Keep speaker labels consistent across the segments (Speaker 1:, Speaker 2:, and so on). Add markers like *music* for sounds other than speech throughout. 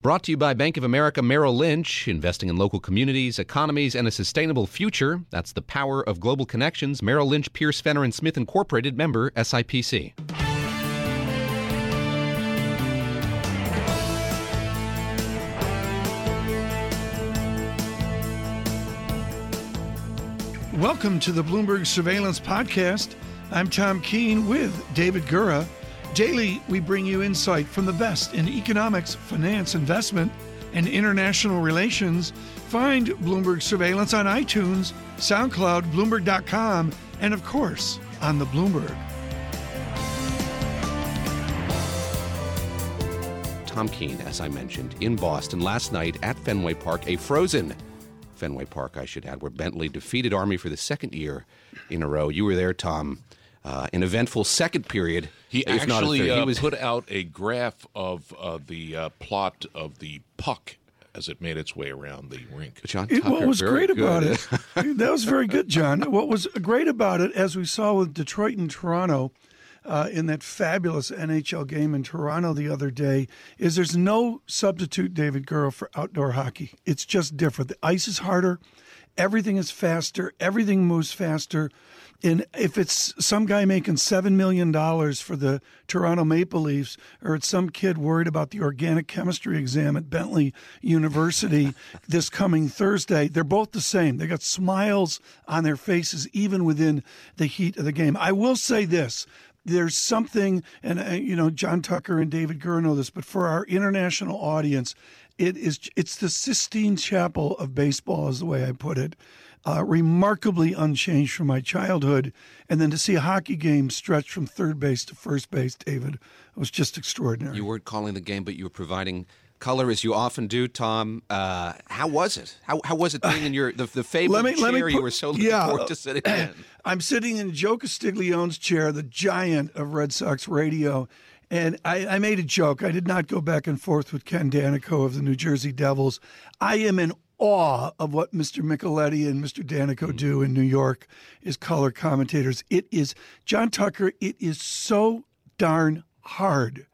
Speaker 1: Brought to you by Bank of America Merrill Lynch, investing in local communities, economies, and a sustainable future. That's the power of global connections. Merrill Lynch, Pierce, Fenner, and Smith Incorporated, member SIPC.
Speaker 2: Welcome to the Bloomberg Surveillance Podcast. I'm Tom Keene with David Gura. Daily, we bring you insight from the best in economics, finance, investment, and international relations. Find Bloomberg Surveillance on iTunes, SoundCloud, Bloomberg.com, and of course, on the Bloomberg.
Speaker 1: Tom Keene, as I mentioned, in Boston last night at Fenway Park, a frozen Fenway Park, I should add, where Bentley defeated Army for the second year in a row. You were there, Tom. Uh, an eventful second period.
Speaker 3: He
Speaker 1: if not a
Speaker 3: actually
Speaker 1: third.
Speaker 3: uh,
Speaker 1: he was
Speaker 3: put out a graph of uh, the uh, plot of the puck as it made its way around the rink.
Speaker 1: John
Speaker 2: It- what was
Speaker 1: very
Speaker 2: great about
Speaker 1: good.
Speaker 2: it, *laughs* that was very good, John. What was great about it, as we saw with Detroit and Toronto uh, in that fabulous NHL game in Toronto the other day, is there's no substitute, David Gura, for outdoor hockey. It's just different. The ice is harder, everything is faster, everything moves faster. And if it's some guy making $7 million for the Toronto Maple Leafs, or it's some kid worried about the organic chemistry exam at Bentley University *laughs* this coming Thursday, they're both the same. They got smiles on their faces, even within the heat of the game. I will say this there's something, and uh, you know, John Tucker and David Gura know this, but for our international audience, it is it's the Sistine Chapel of baseball, is the way I put it. Uh, remarkably unchanged from my childhood, and then to see a hockey game stretch from third base to first base, David, was just extraordinary.
Speaker 1: You weren't calling the game, but you were providing color as you often do, Tom. Uh, how was it? How, how was it being in your the, the favorite chair you
Speaker 2: put-
Speaker 1: were so looking
Speaker 2: yeah,
Speaker 1: forward to sitting in? *clears throat*
Speaker 2: I'm sitting in Joe Castiglione's chair, the giant of Red Sox radio. And I, I made a joke. I did not go back and forth with Ken Daneyko of the New Jersey Devils. I am in awe of what Mr. Micheletti and Mr. Daneyko hmm. do in New York as color commentators. It is, John Tucker, it is so darn hard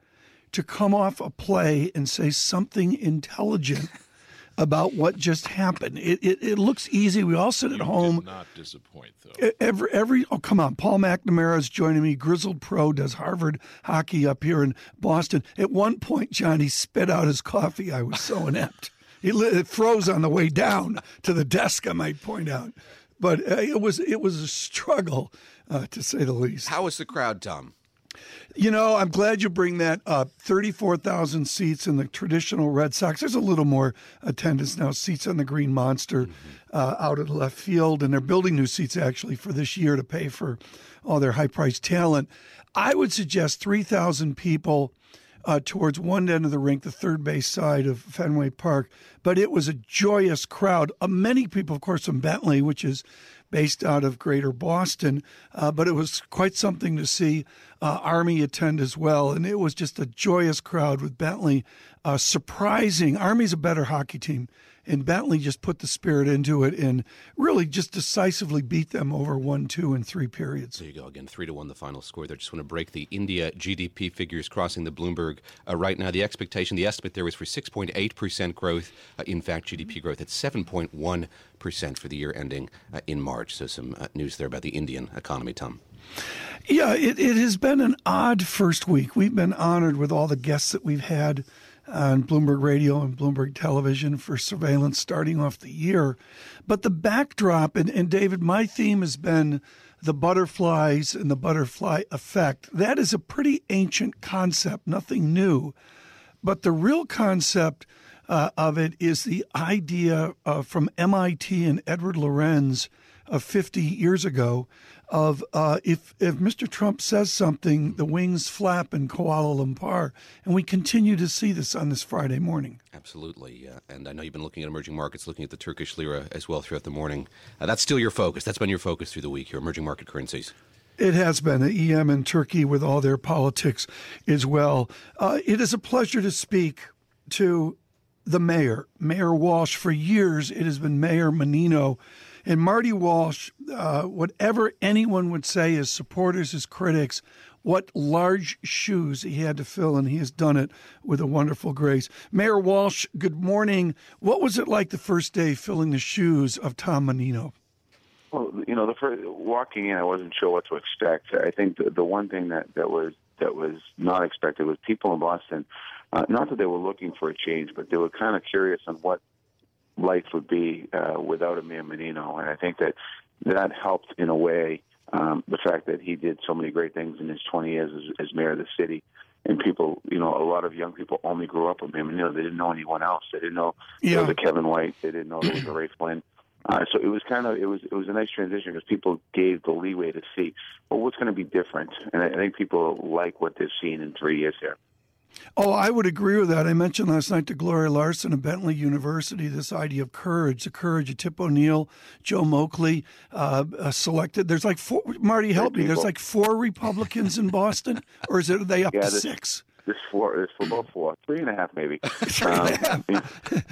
Speaker 2: to come off a play and say something intelligent *laughs* about what just happened. It, it, it looks easy. We all sit at home.
Speaker 3: Did not disappoint though.
Speaker 2: Every every oh come on, Paul McNamara is joining me. Grizzled pro does Harvard hockey up here in Boston. At one point, Johnny spit out his coffee. I was so *laughs* inept. It froze on the way down to the desk. I might point out, but uh, it was it was a struggle uh, to say the least.
Speaker 1: How was the crowd, Tom?
Speaker 2: You know, I'm glad you bring that up. 34,000 seats in the traditional Red Sox. There's a little more attendance now, seats on the Green Monster uh, out at left field, and they're building new seats actually for this year to pay for all their high priced talent. I would suggest 3,000 people uh, towards one end of the rink, the third base side of Fenway Park. But it was a joyous crowd. Uh, many people, of course, from Bentley, which is based out of Greater Boston. Uh, but it was quite something to see uh, Army attend as well, and it was just a joyous crowd with Bentley. Uh, surprising, Army's a better hockey team, and Bentley just put the spirit into it and really just decisively beat them over one, two, and three periods.
Speaker 1: There you go again, three to one, the final score there. Just want to break the India GDP figures crossing the Bloomberg uh, right now. The expectation, the estimate there was for 6.8 percent growth. Uh, in fact, GDP growth at 7.1 percent for the year ending uh, in March. So some uh, news there about the Indian economy, Tom.
Speaker 2: Yeah, it, it has been an odd first week. We've been honored with all the guests that we've had on Bloomberg Radio and Bloomberg Television for surveillance starting off the year. But the backdrop, and, and David, my theme has been the butterflies and the butterfly effect. That is a pretty ancient concept, nothing new. But the real concept uh, of it is the idea uh, from MIT and Edward Lorenz of 50 years ago of uh, if if Mr. Trump says something, the wings flap in Kuala Lumpur, and we continue to see this on this Friday morning.
Speaker 1: Absolutely. Uh, and I know you've been looking at emerging markets, looking at the Turkish lira as well throughout the morning. Uh, that's still your focus. That's been your focus through the week here, emerging market currencies.
Speaker 2: It has been the EM in Turkey with all their politics as well. Uh, it is a pleasure to speak to the mayor, Mayor Walsh. For years, it has been Mayor Menino. And Marty Walsh, uh, whatever anyone would say, his supporters, his critics, what large shoes he had to fill, and he has done it with a wonderful grace. Mayor Walsh, good morning. What was it like the first day filling the shoes of Tom Menino?
Speaker 4: Well, you know, the first walking in, I wasn't sure what to expect. I think the, the one thing that that was that was not expected was people in Boston. Uh, not that they were looking for a change, but they were kind of curious on what life would be uh, without a Mayor Menino, and I think that that helped in a way. Um, the fact that he did so many great things in his 20 years as, as mayor of the city, and people, you know, a lot of young people only grew up with him. You know, they didn't know anyone else. They didn't know yeah. there was a Kevin White. They didn't know there was a Ray Flynn. Uh, so it was kind of it was it was a nice transition because people gave the leeway to see well what's going to be different, and I, I think people like what they've seen in three years here.
Speaker 2: Oh, I would agree with that. I mentioned last night to Gloria Larson of Bentley University this idea of courage, the courage of Tip O'Neill, Joe Moakley, uh, uh, selected. There's like four, Marty, help me. There's like four Republicans in Boston, or is it are they up
Speaker 4: yeah,
Speaker 2: to six?
Speaker 4: This four, this for both four, three and a half maybe. *laughs*
Speaker 2: three and a half. Um,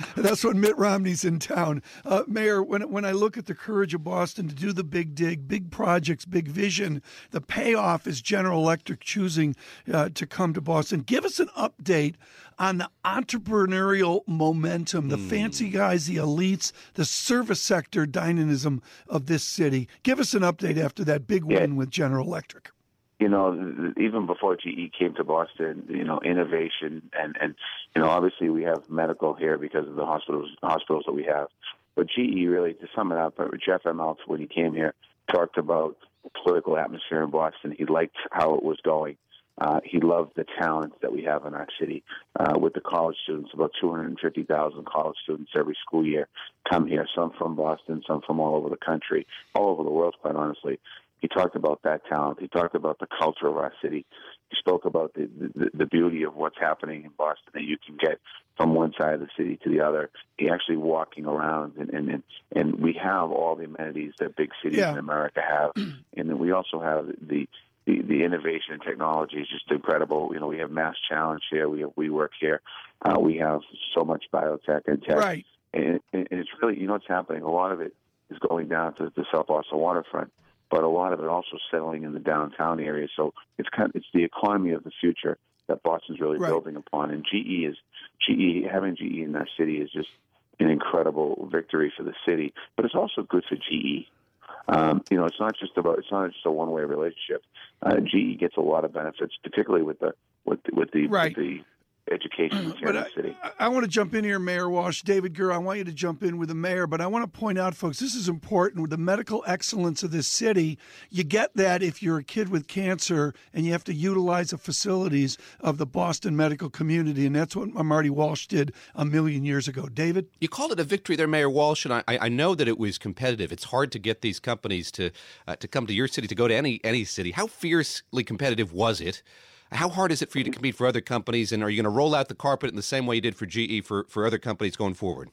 Speaker 2: *laughs* That's when Mitt Romney's in town. Uh, Mayor, when when I look at the courage of Boston to do the big dig, big projects, big vision, the payoff is General Electric choosing uh, to come to Boston. Give us an update on the entrepreneurial momentum, the mm. fancy guys, the elites, the service sector dynamism of this city. Give us an update after that big win with General Electric
Speaker 4: you know, even before GE came to Boston, you know, innovation and and you know, obviously we have medical here because of the hospitals hospitals that we have. But GE really, to sum it up, uh, Jeff Immelt when he came here talked about the political atmosphere in Boston. He liked how it was going. Uh, he loved the talent that we have in our city uh, with the college students. About 250,000 college students every school year come here, some from Boston, some from all over the country, all over the world, quite honestly. He talked about that talent. He talked about the culture of our city. He spoke about the, the, the beauty of what's happening in Boston that you can get from one side of the city to the other. He actually walking around and and and we have all the amenities that big cities yeah. in America have, *clears throat* and then we also have the the, the innovation and technology is just incredible. You know, we have Mass Challenge here. We have WeWork here. Uh, we have so much biotech and tech.
Speaker 2: Right.
Speaker 4: And, and it's really, you know, what's happening. A lot of it is going down to the South Boston waterfront but a lot of it also settling in the downtown area. So it's kind of, it's the economy of the future that Boston's really right. building upon. And GE is GE having GE in our city is just an incredible victory for the city, but it's also good for GE. Um, you know, it's not just about it's not just a one way relationship. Uh, GE gets a lot of benefits, particularly with the with the, with the,
Speaker 2: right.
Speaker 4: with the education in the City.
Speaker 2: I, I, want to jump in here, Mayor Walsh. David Gura, I want you to jump in with the mayor, but I want to point out, folks, this is important with the medical excellence of this city. You get that if you're a kid with cancer and you have to utilize the facilities of the Boston medical community, and that's what Marty Walsh did a million years ago. David?
Speaker 1: You called it a victory there, Mayor Walsh, and I, I know that it was competitive. It's hard to get these companies to uh, to come to your city, to go to any any city. How fiercely competitive was it? How hard is it for you to compete for other companies, and are you going to roll out the carpet in the same way you did for GE for, for other companies going forward?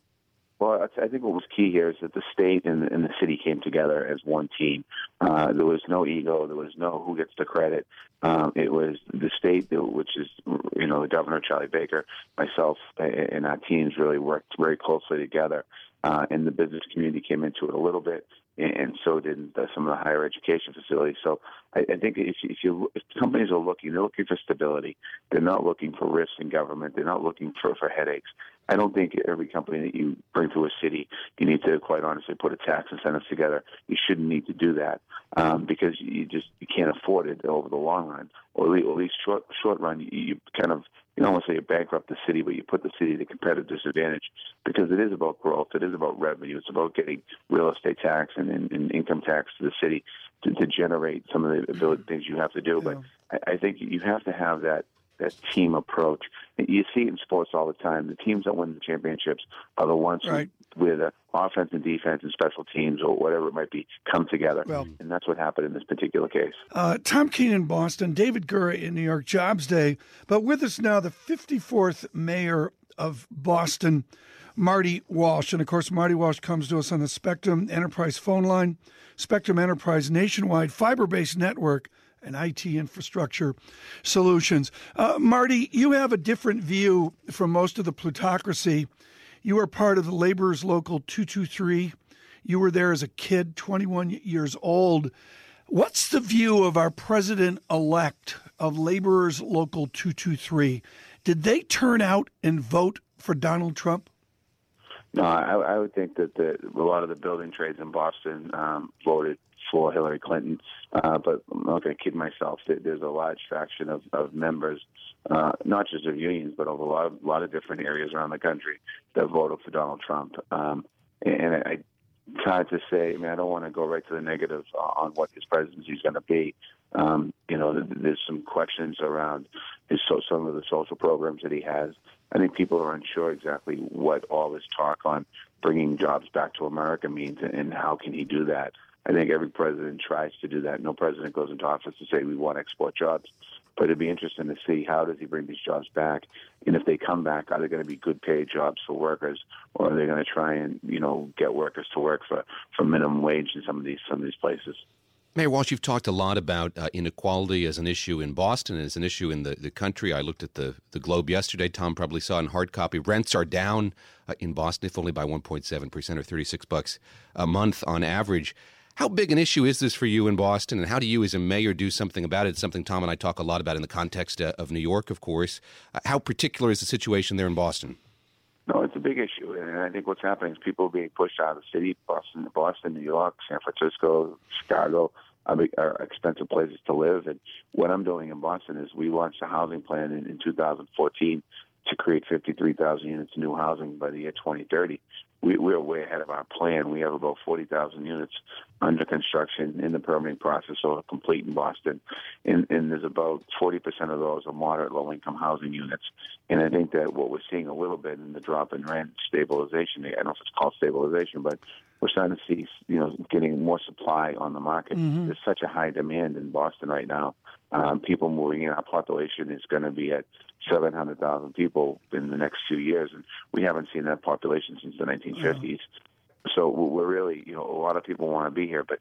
Speaker 4: Well, I think what was key here is that the state and, and the city came together as one team. Uh, there was no ego. There was no who gets the credit. Um, it was the state, which is, you know, the governor, Charlie Baker, myself, and our teams really worked very closely together. Uh, and the business community came into it a little bit and so did some of the higher education facilities. So I, I think if, if you if companies are looking, they're looking for stability. They're not looking for risks in government. They're not looking for for headaches. I don't think every company that you bring to a city, you need to quite honestly put a tax incentives together. You shouldn't need to do that um, because you just you can't afford it over the long run, or at least short short run. You, you kind of you don't want to say you bankrupt the city, but you put the city at a competitive disadvantage because it is about growth. It is about revenue. It's about getting real estate tax and, and, and income tax to the city to, to generate some of the ability, things you have to do. Yeah. But I, I think you have to have that that team approach. You see it in sports all the time. The teams that win the championships are the ones right. who, with uh, offense and defense and special teams or whatever it might be, come together. Well, and that's what happened in this particular case.
Speaker 2: Uh, Tom Keene in Boston, David Gura in New York, Jobs Day. But with us now, the 54th mayor of Boston, Marty Walsh. And of course, Marty Walsh comes to us on the Spectrum Enterprise phone line. Spectrum Enterprise nationwide fiber based network and IT infrastructure solutions. Uh, Marty, you have a different view from most of the plutocracy. You are part of the Laborers Local 223. You were there as a kid, 21 years old. What's the view of our president elect of Laborers Local 223? Did they turn out and vote for Donald Trump?
Speaker 4: No, I, I would think that the, a lot of the building trades in Boston um, voted for Hillary Clinton. Uh, but I'm not going to kid myself. There's a large faction of, of members, uh, not just of unions, but of a lot of, lot of different areas around the country that voted for Donald Trump. Um, and I, it's hard to say. I mean, I don't want to go right to the negative on what his presidency is going to be. Um, you know, there's some questions around his so, some of the social programs that he has. I think people are unsure exactly what all this talk on bringing jobs back to America means and how can he do that. I think every president tries to do that. No president goes into office to say we want to export jobs. But it'd be interesting to see how does he bring these jobs back, and if they come back, are they going to be good paid jobs for workers, or are they going to try and you know get workers to work for for minimum wage in some of these some of these places?
Speaker 1: Mayor Walsh, you've talked a lot about uh, inequality as an issue in Boston, and as an issue in the, the country. I looked at the, the Globe yesterday. Tom probably saw in hard copy. Rents are down uh, in Boston, if only by 1.7% or 36 bucks a month on average. How big an issue is this for you in Boston, and how do you, as a mayor, do something about it? It's something Tom and I talk a lot about in the context uh, of New York, of course. Uh, how particular is the situation there in Boston?
Speaker 4: No, it's a big issue, and I think what's happening is people are being pushed out of the city. Boston, Boston, New York, San Francisco, Chicago are expensive places to live. And what I'm doing in Boston is we launched a housing plan in, in 2014 to create 53,000 units of new housing by the year 2030 we, we're way ahead of our plan. We have about 40,000 units under construction in the permitting process or complete in Boston. And, and there's about 40% of those are moderate low income housing units. And I think that what we're seeing a little bit in the drop in rent stabilization, I don't know if it's called stabilization, but we're starting to see, you know, getting more supply on the market. Mm-hmm. There's such a high demand in Boston right now. Um, people moving in. Our population is going to be at 700,000 people in the next few years, and we haven't seen that population since the 1950s. So we're really, you know, a lot of people want to be here, but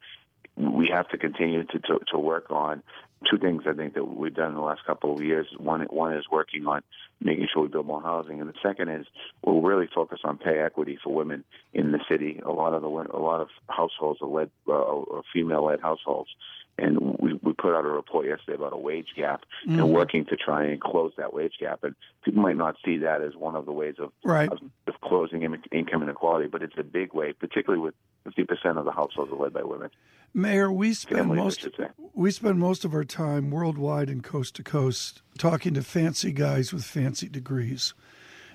Speaker 4: we have to continue to, to, to work on two things. I think that we've done in the last couple of years. One, one is working on making sure we build more housing, and the second is we're really focused on pay equity for women in the city. A lot of the a lot of households are led uh, female-led households, and we, we put out a report yesterday about a wage gap mm-hmm. and working to try and close that wage gap. And people might not see that as one of the ways of,
Speaker 2: right.
Speaker 4: of, of closing income inequality, but it's a big way, particularly with 50% of the households are led by women.
Speaker 2: Mayor, we spend Families, most we spend most of our time worldwide and coast to coast talking to fancy guys with fancy degrees.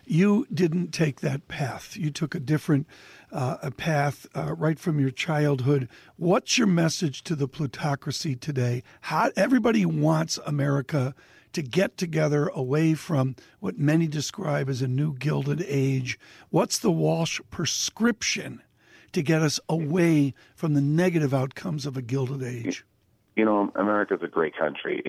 Speaker 2: You didn't take that path. You took a different uh, a path uh, right from your childhood. What's your message to the plutocracy today? How everybody wants America to get together away from what many describe as a new gilded age. What's the Walsh prescription to get us away from the negative outcomes of a gilded age?
Speaker 4: You know, America's a great country,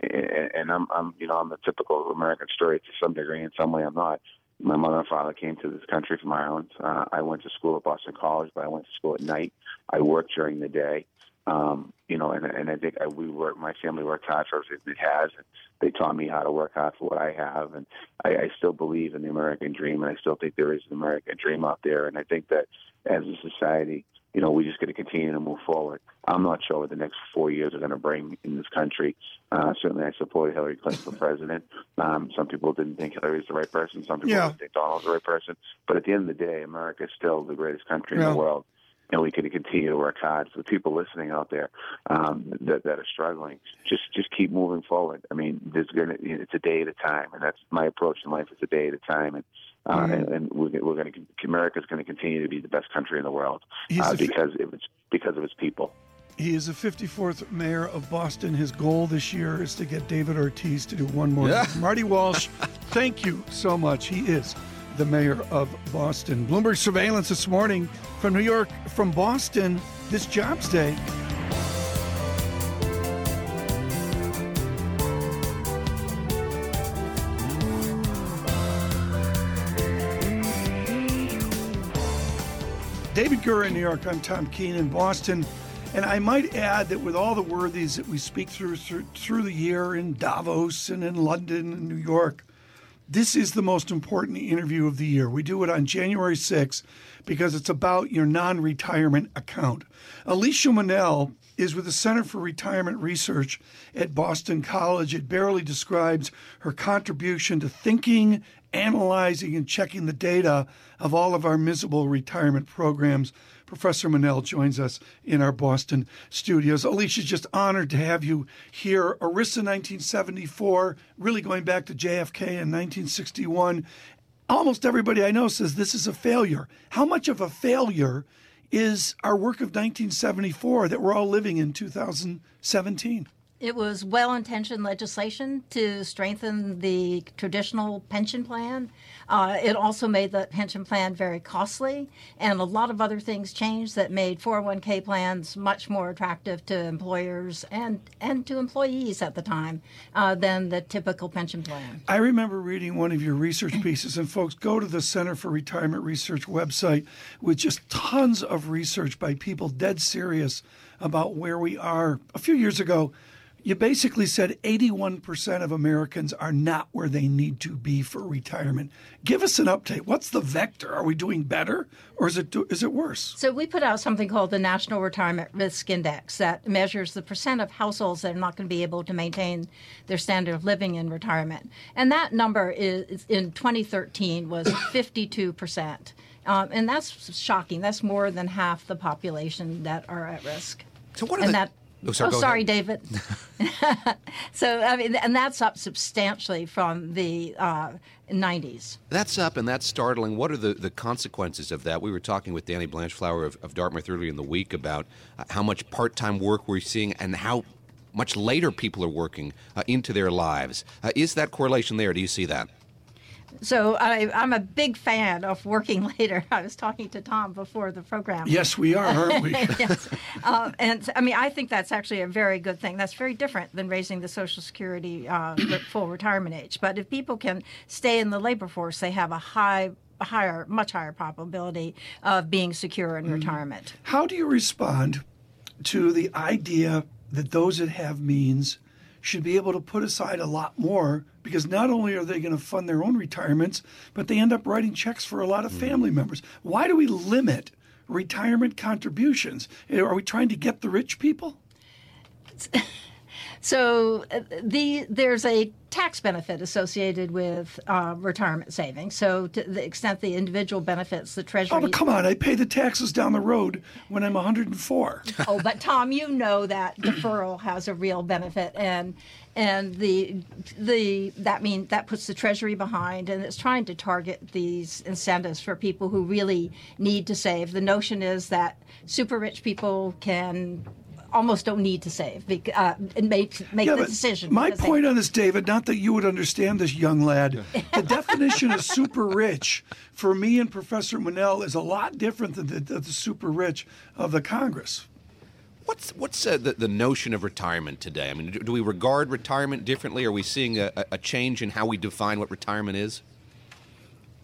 Speaker 4: and I'm, I'm, you know, I'm the typical American story to some degree. In some way, I'm not my mother and father came to this country from Ireland. Uh, I went to school at Boston College, but I went to school at night. I worked during the day. Um, you know, and, and I think I, we work. My family worked hard for everything it has. And they taught me how to work hard for what I have, and I, I still believe in the American dream, and I still think there is an American dream out there. And I think that as a society, you know, we're just got to continue to move forward. I'm not sure what the next four years are going to bring in this country. Uh, certainly, I supported Hillary Clinton for *laughs* president. Um, some people didn't think Hillary was the right person. Some people yeah. didn't think Donald was the right person. But at the end of the day, America is still the greatest country yeah. in the world. And we can continue to work hard. For the people listening out there um, that, that are struggling, just just keep moving forward. I mean, there's gonna it's a day at a time, and that's my approach in life. It's a day at a time, and uh, mm-hmm. and, and, we're, we're going to America's going to continue to be the best country in the world uh, because it was because of its people.
Speaker 2: He is the 54th mayor of Boston. His goal this year is to get David Ortiz to do one more. Yeah. *laughs* Marty Walsh, *laughs* thank you so much. He is the mayor of Boston. Bloomberg surveillance this morning from New York, from Boston, this jobs day. David Gura in New York. I'm Tom Keene in Boston. And I might add that with all the worthies that we speak through, through through the year in Davos and in London and New York, this is the most important interview of the year. We do it on January 6th because it's about your non retirement account. Alicia Munnell is with the Center for Retirement Research at Boston College. It barely describes her contribution to thinking, analyzing, and checking the data of all of our miserable retirement programs. Professor Munnell joins us in our Boston studios. Alicia's just honored to have you here. ERISA 1974, really going back to JFK in 1961. Almost everybody I know says this is a failure. How much of a failure is our work of 1974 that we're all living in 2017?
Speaker 5: It was well intentioned legislation to strengthen the traditional pension plan. Uh, it also made the pension plan very costly, and a lot of other things changed that made 401k plans much more attractive to employers and, and to employees at the time uh, than the typical pension plan.
Speaker 2: I remember reading one of your research pieces, and folks, go to the Center for Retirement Research website with just tons of research by people dead serious about where we are. A few years ago, you basically said 81% of Americans are not where they need to be for retirement. Give us an update. What's the vector? Are we doing better or is it is it worse?
Speaker 5: So we put out something called the National Retirement Risk Index that measures the percent of households that are not going to be able to maintain their standard of living in retirement. And that number is in 2013 was *coughs* 52%. Um, and that's shocking. That's more than half the population that are at risk.
Speaker 1: So what are
Speaker 5: and
Speaker 1: the
Speaker 5: that
Speaker 1: Oh, sorry,
Speaker 5: oh, sorry. David. *laughs* so, I mean, and that's up substantially from the uh, 90s.
Speaker 1: That's up and that's startling. What are the, the consequences of that? We were talking with Danny Blanchflower of, of Dartmouth earlier in the week about uh, how much part time work we're seeing and how much later people are working uh, into their lives. Uh, is that correlation there? Do you see that?
Speaker 5: So I, I'm a big fan of working *laughs* later. I was talking to Tom before the program.
Speaker 2: Yes, we are, aren't we? *laughs*
Speaker 5: yes. Uh, and I mean, I think that's actually a very good thing. That's very different than raising the Social Security uh, full retirement age. But if people can stay in the labor force, they have a high higher, much higher probability of being secure in retirement.
Speaker 2: How do you respond to the idea that those that have means should be able to put aside a lot more because not only are they going to fund their own retirements, but they end up writing checks for a lot of hmm. family members. Why do we limit retirement contributions? Eh, are we trying to get the rich people? *laughs*
Speaker 5: So uh, the there's a tax benefit associated with uh, retirement savings. So to the extent the individual benefits, the Treasury.
Speaker 2: Oh, but come on! I pay the taxes down the road when I'm 104. *laughs*
Speaker 5: oh, but Tom, you know that deferral has a real benefit, and and the the that mean that puts the Treasury behind, and it's trying to target these incentives for people who really need to save. The notion is that super rich people can almost don't need to save uh, and make make
Speaker 2: yeah,
Speaker 5: the decision.
Speaker 2: My point they, on this, David, not that you would understand this, young lad. the definition of super rich for me and Professor Munnell is a lot different than the, the, the super rich of the Congress.
Speaker 1: What's what's uh, the, the notion of retirement today? I mean, do, do, we regard retirement differently? Are we seeing a, a change in how we define what retirement is?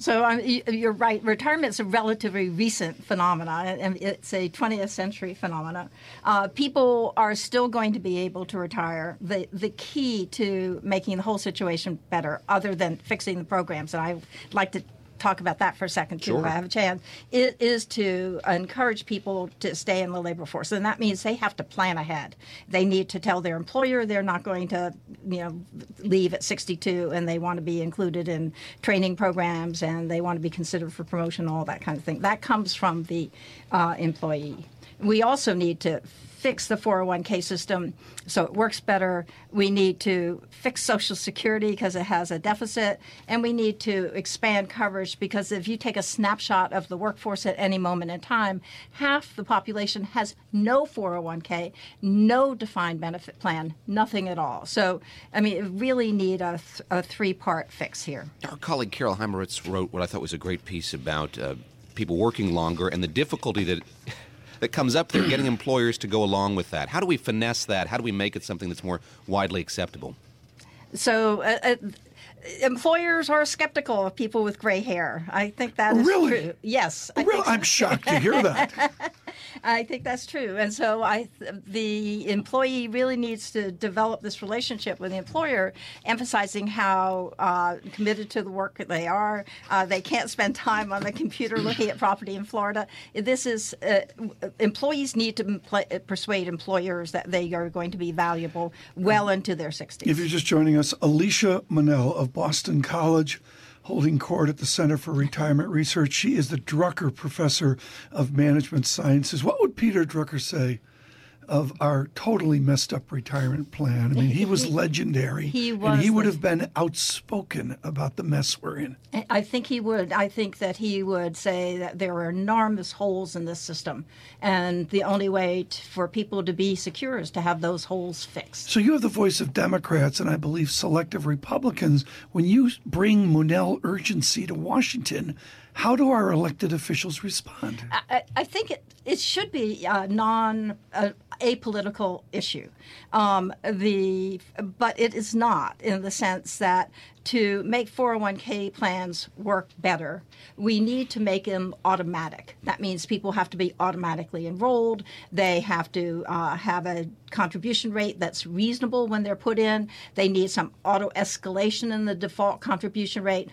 Speaker 5: So um, you're right. Retirement is a relatively recent phenomenon, and it's a 20th century phenomenon. Uh, people are still going to be able to retire. The the key to making the whole situation better, other than fixing the programs, and I like to talk about that for a second too,
Speaker 1: sure.
Speaker 5: if I have a chance, it is to encourage people to stay in the labor force, and that means they have to plan ahead. They need to tell their employer they're not going to, you know, leave at 62, and they want to be included in training programs, and they want to be considered for promotion, all that kind of thing. That comes from the uh, employee. We also need to fix the 401k system so it works better. We need to fix Social Security because it has a deficit. And we need to expand coverage because if you take a snapshot of the workforce at any moment in time, half the population has no 401k, no defined benefit plan, nothing at all. So, I mean, really need a, th- a three part fix here.
Speaker 1: Our colleague Carol Hymowitz wrote what I thought was a great piece about uh, people working longer and the difficulty that that comes up there, getting employers to go along with that. How do we finesse that? How do we make it something that's more widely acceptable?
Speaker 5: So, uh, uh, employers are skeptical of people with gray hair. I think that is
Speaker 2: really?
Speaker 5: true. Yes.
Speaker 2: I really? I'm shocked to hear that. *laughs*
Speaker 5: I think that's true, and so I, the employee really needs to develop this relationship with the employer, emphasizing how uh, committed to the work that they are. Uh, they can't spend time on the computer looking at property in Florida. This is uh, employees need to persuade employers that they are going to be valuable well into their 60s.
Speaker 2: If you're just joining us, Alicia Munnell of Boston College holding court at the Center for Retirement Research. She is the Drucker Professor of Management Sciences. What would Peter Drucker say of our totally messed up retirement plan. I mean, he was legendary.
Speaker 5: He was.
Speaker 2: And he would have been outspoken about the mess we're in.
Speaker 5: I think he would. I think that he would say that there are enormous holes in this system, and the only way to, for people to be secure is to have those holes fixed.
Speaker 2: So you have the voice of Democrats and I believe selective Republicans. When you bring Munnell urgency to Washington, how do our elected officials respond?
Speaker 5: I, I think it, it should be a non a, apolitical issue. Um, the but it is not in the sense that to make 401k plans work better, we need to make them automatic. That means people have to be automatically enrolled. They have to uh, have a contribution rate that's reasonable when they're put in. They need some auto escalation in the default contribution rate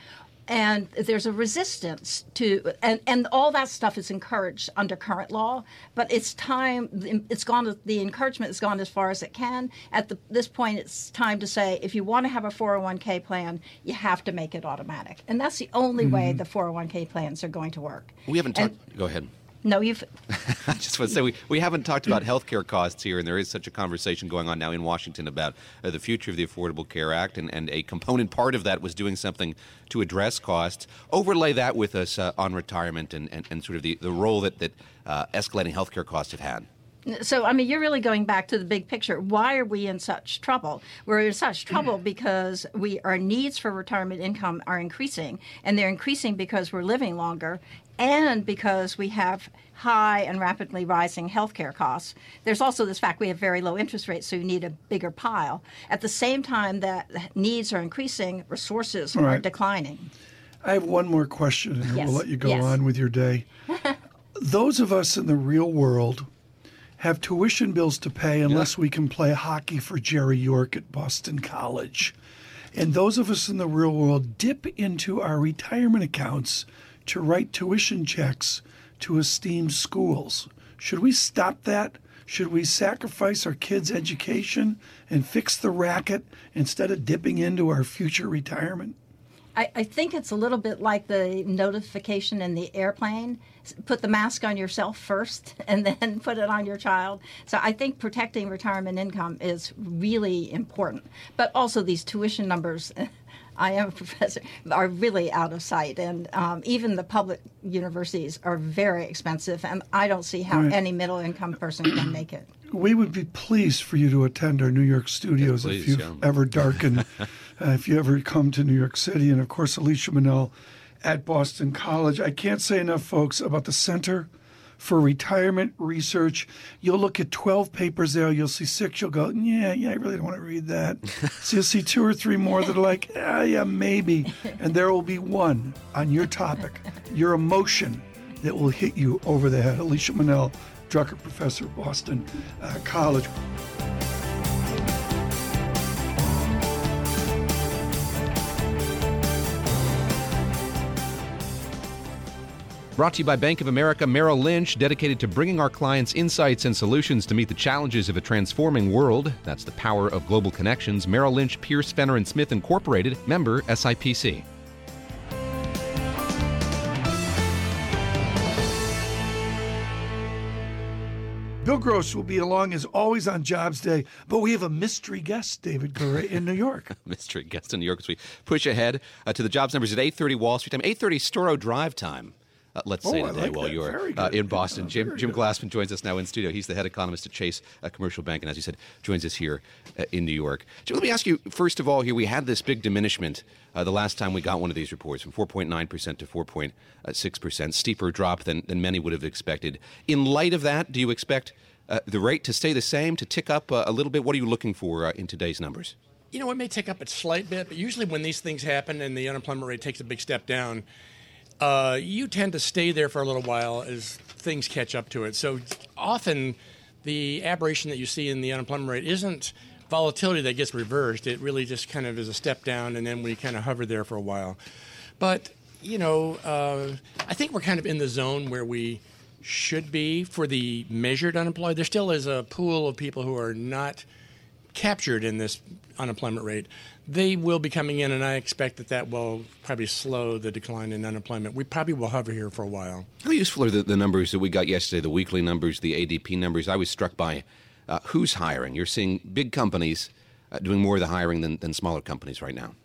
Speaker 5: and there's a resistance to and, and all that stuff is encouraged under current law but it's time it's gone the encouragement has gone as far as it can. At the, this point it's time to say if you want to have a 401k plan you have to make it automatic. And that's the only mm-hmm. way the 401k plans are going to work.
Speaker 1: We haven't talked go ahead
Speaker 5: no, you've. *laughs*
Speaker 1: I just want to say we, we haven't talked about health care costs here, and there is such a conversation going on now in Washington about uh, the future of the Affordable Care Act, and, and a component part of that was doing something to address costs. Overlay that with us uh, on retirement and, and, and, sort of the, the role that, that uh, escalating health care costs have had.
Speaker 5: So, I mean, you're really going back to the big picture. Why are we in such trouble? We're in such trouble *clears throat* because we our needs for retirement income are increasing, and they're increasing because we're living longer, and because we have high and rapidly rising healthcare costs. There's also this fact we have very low interest rates, so you need a bigger pile. At the same time that needs are increasing, resources right. are declining.
Speaker 2: I have one more question, and yes. we'll let you go yes. on with your day. *laughs* Those of us in the real world have tuition bills to pay unless yeah. we can play hockey for Jerry York at Boston College. And those of us in the real world dip into our retirement accounts to write tuition checks to esteemed schools. Should we stop that? Should we sacrifice our kids' education and fix the racket instead of dipping into our future retirement?
Speaker 5: I, I think it's a little bit like the notification in the airplane. Put the mask on yourself first *laughs* and then put it on your child. So I think protecting retirement income is really important. But also these tuition numbers. *laughs* I am a professor, are really out of sight. And um, even the public universities are very expensive, and I don't see how right. any middle income person can *clears throat* make it.
Speaker 2: We would be pleased for you to attend our New York studios
Speaker 1: please,
Speaker 2: if you've
Speaker 1: yeah.
Speaker 2: ever darken, *laughs* uh, if you ever come to New York City. And of course, Alicia Munnell at Boston College. I can't say enough, folks, about the Center for retirement research. You'll look at 12 papers there, you'll see six, you'll go, yeah, yeah, I really don't want to read that. *laughs* so you'll see two or three more that are like, yeah, yeah, maybe. And there will be one on your topic, your emotion that will hit you over the head. Alicia Munnell, Drucker Professor, Boston uh, College.
Speaker 1: Brought to you by Bank of America Merrill Lynch, dedicated to bringing our clients insights and solutions to meet the challenges of a transforming world. That's the power of global connections. Merrill Lynch, Pierce, Fenner and Smith Incorporated, member SIPC.
Speaker 2: Bill Gross will be along as always on Jobs Day, but we have a mystery guest, David Gura, in New York. *laughs*
Speaker 1: mystery guest in New York as we push ahead uh, to the jobs numbers at 8.30 Wall Street time, 8.30 Storrow Drive time uh, let's say
Speaker 2: oh,
Speaker 1: today
Speaker 2: like
Speaker 1: while
Speaker 2: that.
Speaker 1: you're uh, in Boston. Jim, Jim Glassman joins us now in studio. He's the head economist at Chase uh, Commercial Bank, and as you said, joins us here uh, in New York. Jim, let me ask you first of all. Here we had this big diminishment uh, the last time we got one of these reports, from 4.9 percent to 4.6 percent, steeper drop than than many would have expected. In light of that, do you expect uh, the rate to stay the same, to tick up a little bit? What are you looking for in today's numbers?
Speaker 6: You know, it may tick up a slight bit, but usually when these things happen and the unemployment rate takes a big step down uh, you tend to stay there for a little while as things catch up to it. So often the aberration that you see in the unemployment rate isn't volatility that gets reversed. It really just kind of is a step down, and then we kind of hover there for a while. But you know, uh, I think we're kind of in the zone where we should be for the measured unemployed. There still is a pool of people who are not captured in this unemployment rate. They will be coming in, and I expect that that will probably slow the decline in unemployment. We probably will hover here for a while.
Speaker 1: How useful are the, the numbers that we got yesterday, the weekly numbers, the ADP numbers? I was struck by uh, who's hiring. You're seeing big companies uh, doing more of the hiring than, than smaller companies right now.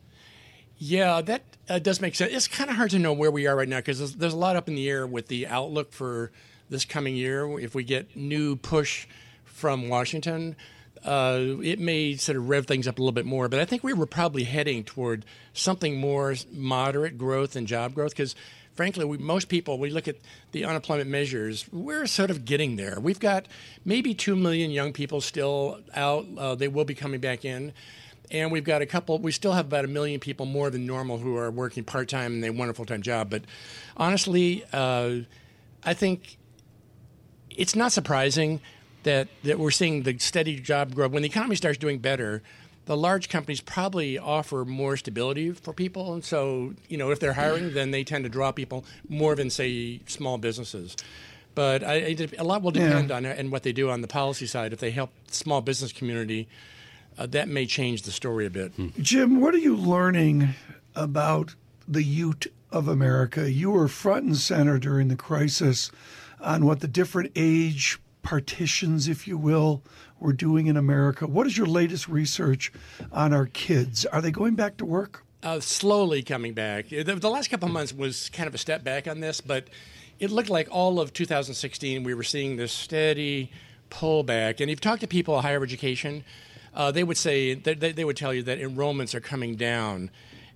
Speaker 6: Yeah, that uh, does make sense. It's kind of hard to know where we are right now because there's, there's, a lot up in the air with the outlook for this coming year. If we get new push from Washington, uh, it may sort of rev things up a little bit more. But I think we were probably heading toward something more moderate growth and job growth because frankly, we, most people, we look at the unemployment measures, we're sort of getting there. We've got maybe 2 million young people still out. Uh, they will be coming back in and we've got a couple. We still have about a million people more than normal who are working part time and they want a full time job. But honestly, uh, I think it's not surprising that that we're seeing the steady job growth when the economy starts doing better. The large companies probably offer more stability for people, and so you know if they're hiring, then they tend to draw people more than say small businesses. But I, a lot will depend yeah. on and what they do on the policy side. If they help the small business community uh, that may change the story a bit. Hmm.
Speaker 2: Jim, what are you learning about the Ute of America? You were front and center during the crisis on what the different age partitions, if you will, we're doing in America. What is your latest research on our kids? Are they going back to work?
Speaker 6: Uh, slowly coming back. The, the last couple of months was kind of a step back on this, but it looked like all of 2016 we were seeing this steady pullback. And if you've talked to people in higher education, uh, they would say they, they would tell you that enrollments are coming down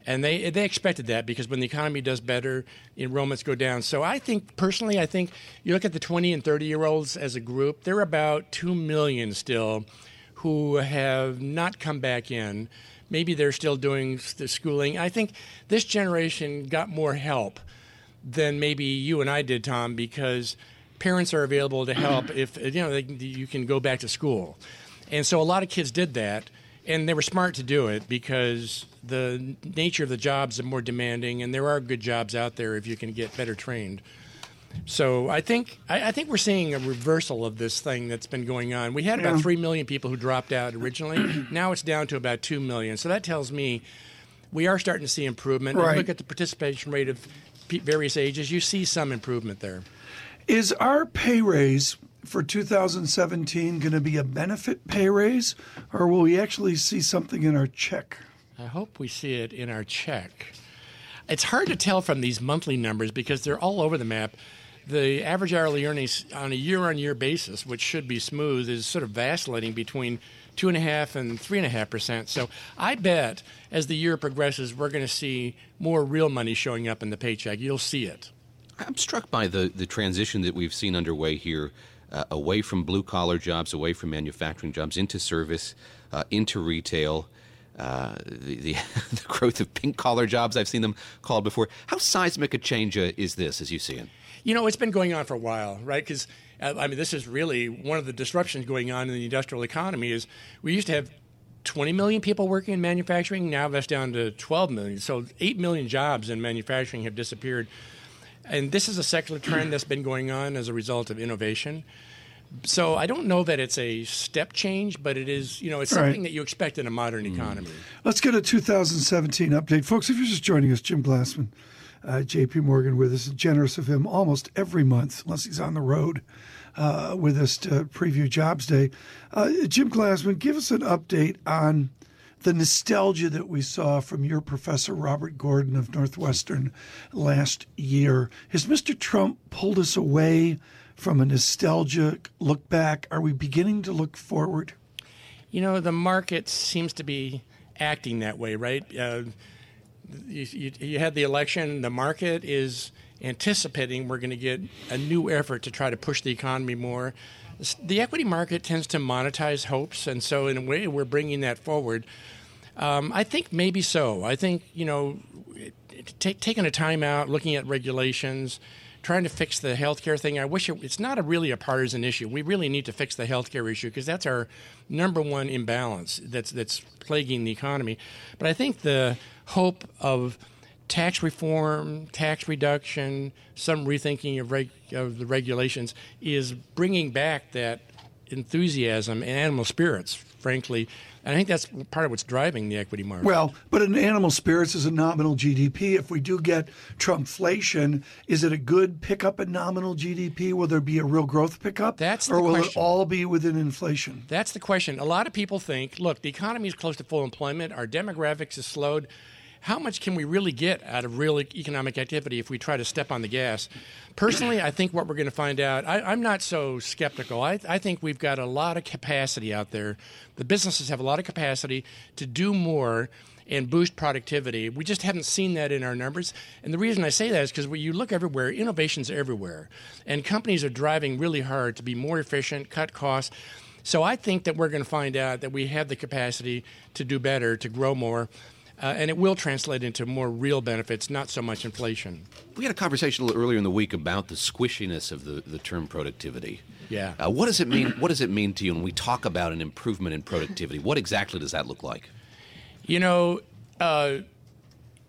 Speaker 6: and they they expected that because when the economy does better, enrollments go down. So I think personally, I think you look at the 20 and 30 year olds as a group, they're about two million still who have not come back in. Maybe they're still doing the schooling. I think this generation got more help than maybe you and I did, Tom, because parents are available to help if you know they, you can go back to school. And so a lot of kids did that, and they were smart to do it because the nature of the jobs are more demanding, and there are good jobs out there if you can get better trained. So I think I, I think we're seeing a reversal of this thing that's been going on. We had about three million people who dropped out originally. *clears throat* now it's down to about two million. So that tells me we are starting to see improvement.
Speaker 2: Right.
Speaker 6: look at the participation rate of various ages. You see some improvement there.
Speaker 2: Is our pay raise for 2017 going to be a benefit pay raise, or will we actually see something in our check?
Speaker 6: I hope we see it in our check. It's hard to tell from these monthly numbers because they're all over the map. The average hourly earnings on a year on year basis, which should be smooth, is sort of vacillating between two and a half and three and a half percent. So I bet as the year progresses, we're going to see more real money showing up in the paycheck. You'll see it.
Speaker 1: I'm struck by the, the transition that we've seen underway here uh, away from blue collar jobs, away from manufacturing jobs, into service, uh, into retail. Uh, the, the, *laughs* the, growth of pink collar jobs, I've seen them called before. How seismic a change uh, is this as you see it?
Speaker 6: You know, it's been going on for a while, right? Because, uh, I mean, this is really one of the disruptions going on in the industrial economy is we used to have 20 million people working in manufacturing. Now that's down to 12 million. So 8 million jobs in manufacturing have disappeared. And this is a secular trend that's been going on as a result of innovation. So I don't know that it's a step change, but it is, you know, it's something right. that you expect in a modern mm. economy.
Speaker 2: Let's get a 2017 update. Folks, if you're just joining us, Jim Glassman, uh, JP Morgan with us, generous of him almost every month, unless he's on the road uh, with us to preview Jobs Day. Uh, Jim Glassman, give us an update on the nostalgia that we saw from your professor, Robert Gordon of Northwestern, last year. Has Mr. Trump pulled us away from a nostalgic look back? Are we beginning to look forward?
Speaker 6: You know, the market seems to be acting that way, right? Uh, you, you, you, had the election, the market is anticipating we're going to get a new effort to try to push the economy more. The equity market tends to monetize hopes, and so in a way, we're bringing that forward. Um, I think maybe so. I think you know, t- taking a time out, looking at regulations, trying to fix the healthcare thing. I wish it, it's not a really a partisan issue. We really need to fix the healthcare issue because that's our number one imbalance that's that's plaguing the economy. But I think the hope of tax reform, tax reduction, some rethinking of, reg, of the regulations is bringing back that enthusiasm and animal spirits, frankly. And I think that's part of what's driving the equity market.
Speaker 2: Well, but in animal spirits is a nominal GDP. If we do get Trumpflation, is it a good pickup in nominal GDP? Will there be a real growth pickup?
Speaker 6: That's
Speaker 2: or will
Speaker 6: question.
Speaker 2: it all be within inflation?
Speaker 6: That's the question. A lot of people think, look, the economy is close to full employment. Our demographics has slowed how much can we really get out of real economic activity if we try to step on the gas? Personally, I think what we're going to find out, I, am not so skeptical. I, I, think we've got a lot of capacity out there. The businesses have a lot of capacity to do more and boost productivity. We just haven't seen that in our numbers. And the reason I say that is because when you look everywhere, innovation's everywhere. And companies are driving really hard to be more efficient, cut costs. So I think that we're going to find out that we have the capacity to do better, to grow more. Uh, and it will translate into more real benefits, not so much inflation.
Speaker 1: We had a conversation a little earlier in the week about the squishiness of the, the term productivity.
Speaker 6: Yeah.
Speaker 1: Uh, what does it mean? What does it mean to you when we talk about an improvement in productivity? What exactly does that look like?
Speaker 6: You know, uh,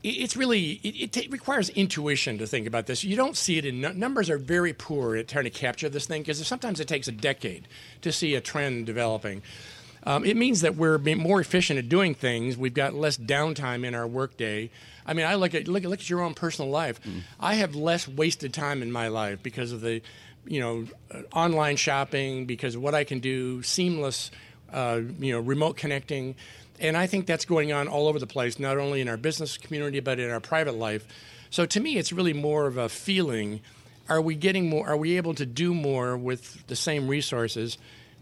Speaker 6: it's really it, it, requires intuition to think about this. You don't see it in numbers are very poor at trying to capture this thing because sometimes it takes a decade to see a trend developing. Um, it means that we're more efficient at doing things. We've got less downtime in our workday. I mean, I look at look at, look at your own personal life. Mm. I have less wasted time in my life because of the, you know, uh, online shopping, because of what I can do, seamless, uh, you know, remote connecting, and I think that's going on all over the place, not only in our business community but in our private life. So to me, it's really more of a feeling. Are we getting more? Are we able to do more with the same resources?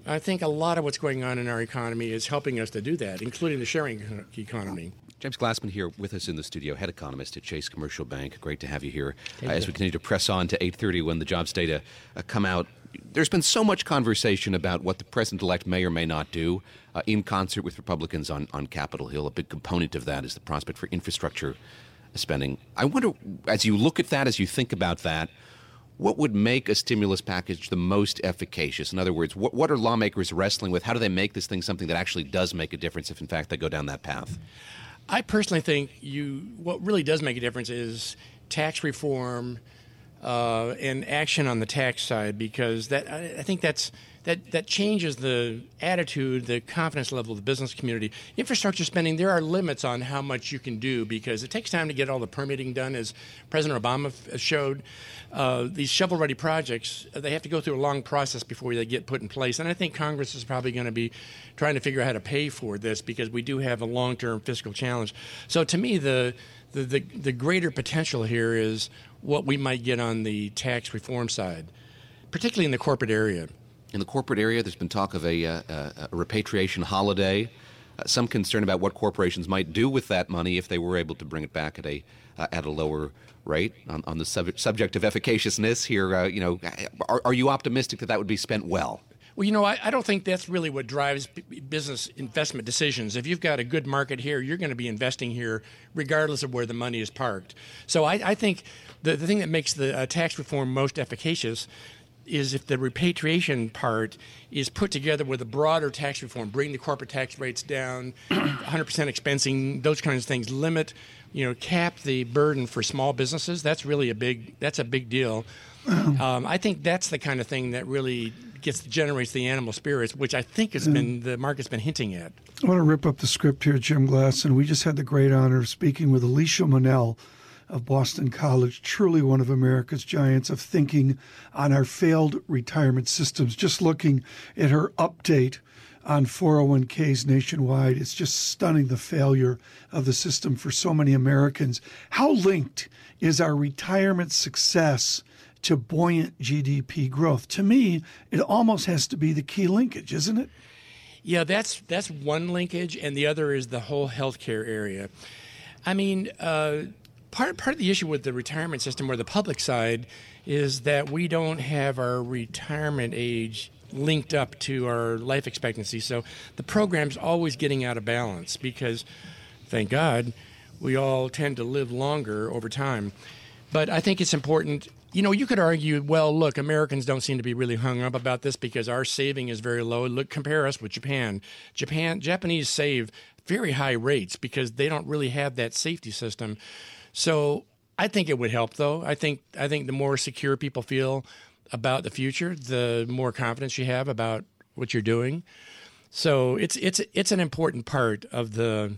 Speaker 6: I think a lot of what's going on in our economy is helping us to do that, including the sharing economy.
Speaker 1: James Glassman here with us in the studio, head economist at Chase Commercial Bank. Great to have you here uh, as we continue to press on to 8:30 when the jobs data uh, come out. There's been so much conversation about what the president-elect may or may not do uh, in concert with Republicans on, on Capitol Hill. A big component of that is the prospect for infrastructure spending. I wonder, as you look at that, as you think about that, what would make a stimulus package the most efficacious? In other words, what, what are lawmakers wrestling with? How do they make this thing something that actually does make a difference if, in fact, they go down that path?
Speaker 6: I personally think you what really does make a difference is tax reform uh, and action on the tax side because that I, I think that's that, that changes the attitude, the confidence level of the business community. Infrastructure spending, there are limits on how much you can do because it takes time to get all the permitting done, as President Obama f- showed. Uh, these shovel ready projects, they have to go through a long process before they get put in place. And I think Congress is probably going to be trying to figure out how to pay for this because we do have a long term fiscal challenge. So to me, the, the, the, the greater potential here is what we might get on the tax reform side, particularly in the corporate area.
Speaker 1: In the corporate area, there's been talk of a, uh, a repatriation holiday. Uh, some concern about what corporations might do with that money if they were able to bring it back at a uh, at a lower rate. On, on the sub- subject of efficaciousness here, uh, you know, are, are you optimistic that that would be spent well?
Speaker 6: Well, you know, I, I, don't think that's really what drives b- business investment decisions. If you've got a good market here, you're going to be investing here regardless of where the money is parked. So I, I think the, the thing that makes the uh, tax reform most efficacious is if the repatriation part is put together with a broader tax reform, bring the corporate tax rates down, *clears throat* 100% expensing, those kinds of things, limit, you know, cap the burden for small businesses. That's really a big. That's a big deal. Um, I think that's the kind of thing that really gets generates the animal spirits, which I think has been the market's been hinting at.
Speaker 2: I want to rip up the script here, Jim Glass, and we just had the great honor of speaking with Alicia Munnell of Boston College, truly one of America's giants of thinking on our failed retirement systems. Just looking at her update on 401ks nationwide, it's just stunning the failure of the system for so many Americans. How linked is our retirement success to buoyant GDP growth? To me, it almost has to be the key linkage, isn't it?
Speaker 6: Yeah, that's that's one linkage, and the other is the whole healthcare area. I mean, uh, part part of the issue with the retirement system or the public side is that we don't have our retirement age linked up to our life expectancy. So the program's always getting out of balance because, thank God, we all tend to live longer over time. But I think it's important you know, you could argue, well, look, Americans don't seem to be really hung up about this because our saving is very low. Look, compare us with Japan. Japan, Japanese save very high rates because they don't really have that safety system. So I think it would help, though. I think I think the more secure people feel about the future, the more confidence you have about what you're doing. So it's it's it's an important part of the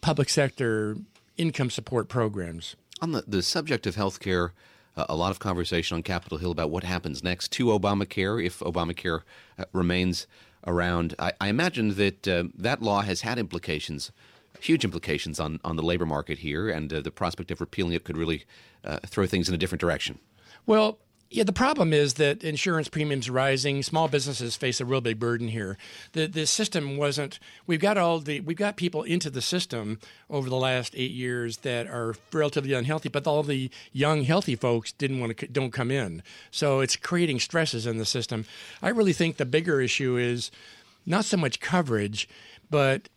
Speaker 6: public sector income support programs.
Speaker 1: On the, the subject of healthcare, uh, a lot of conversation on Capitol Hill about what happens next to Obamacare if Obamacare uh, remains around. I, I imagine that uh, that law has had implications, huge implications on, on the labor market here, and uh, the prospect of repealing it could really uh, throw things in a different direction.
Speaker 6: Well, yeah, the problem is that insurance premiums rising. Small businesses face a real big burden here. The the system wasn't. We've got all the we've got people into the system over the last eight years that are relatively unhealthy, but all the young healthy folks didn't want to don't come in. So it's creating stresses in the system. I really think the bigger issue is not so much coverage, but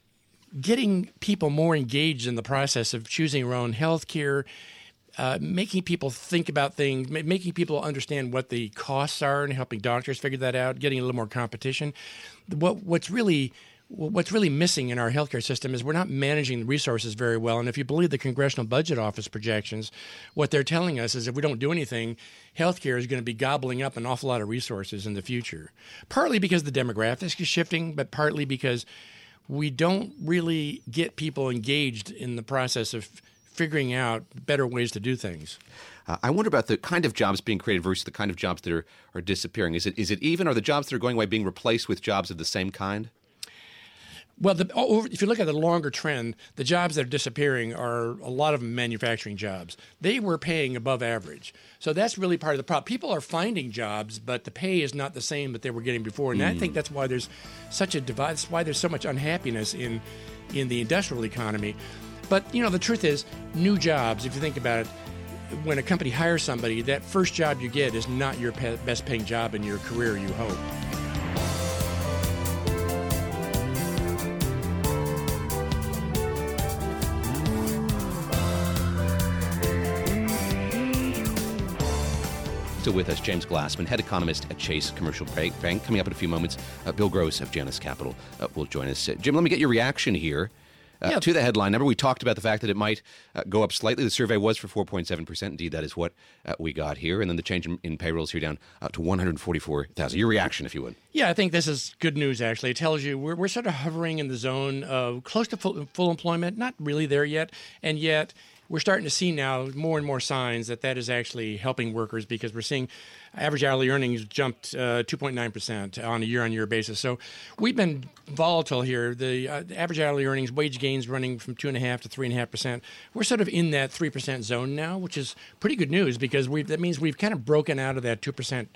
Speaker 6: getting people more engaged in the process of choosing their own health care uh, making people think about things, making people understand what the costs are, and helping doctors figure that out, getting a little more competition. What what's really what's really missing in our healthcare system is we're not managing the resources very well. And if you believe the Congressional Budget Office projections, what they're telling us is if we don't do anything, healthcare is going to be gobbling up an awful lot of resources in the future. Partly because the demographics is shifting, but partly because we don't really get people engaged in the process of figuring out better ways to do things.
Speaker 1: Uh, I wonder about the kind of jobs being created versus the kind of jobs that are, are disappearing. Is it is it even? Are the jobs that are going away being replaced with jobs of the same kind?
Speaker 6: Well, the, if you look at the longer trend, the jobs that are disappearing are a lot of manufacturing jobs. They were paying above average. So that's really part of the problem. People are finding jobs, but the pay is not the same that they were getting before. And mm. I think hmm. that's why there's such a divide. That's why there's so much unhappiness in, in the industrial economy. But you know, the truth is, new jobs. If you think about it, when a company hires somebody, that first job you get is not your best paying job in your career. You hope.
Speaker 1: Still with us, James Glassman, head economist at Chase Commercial Bank. Coming up in a few moments, uh, Bill Gross of Janus Capital uh, will join us. Uh, Jim, let me get your reaction here uh, yeah. to the headline number. We talked about the fact that it might uh, go up slightly. The survey was for 4.7%. Indeed, that is what uh, we got here. And then the change in, in payrolls here down to 144,000. Your reaction, if you would.
Speaker 6: Yeah, I think this is good news, actually. It tells you we're, we're sort of hovering in the zone of close to full, full employment, not really there yet. And yet, we're starting to see now more and more signs that that is actually helping workers because we're seeing average hourly earnings jumped uh, 2.9% on a year on year basis. So we've been volatile here. The, uh, the, average hourly earnings, wage gains running from 2.5 to 3.5%. We're sort of in that 3% zone now, which is pretty good news because we that means we've kind of broken out of that 2%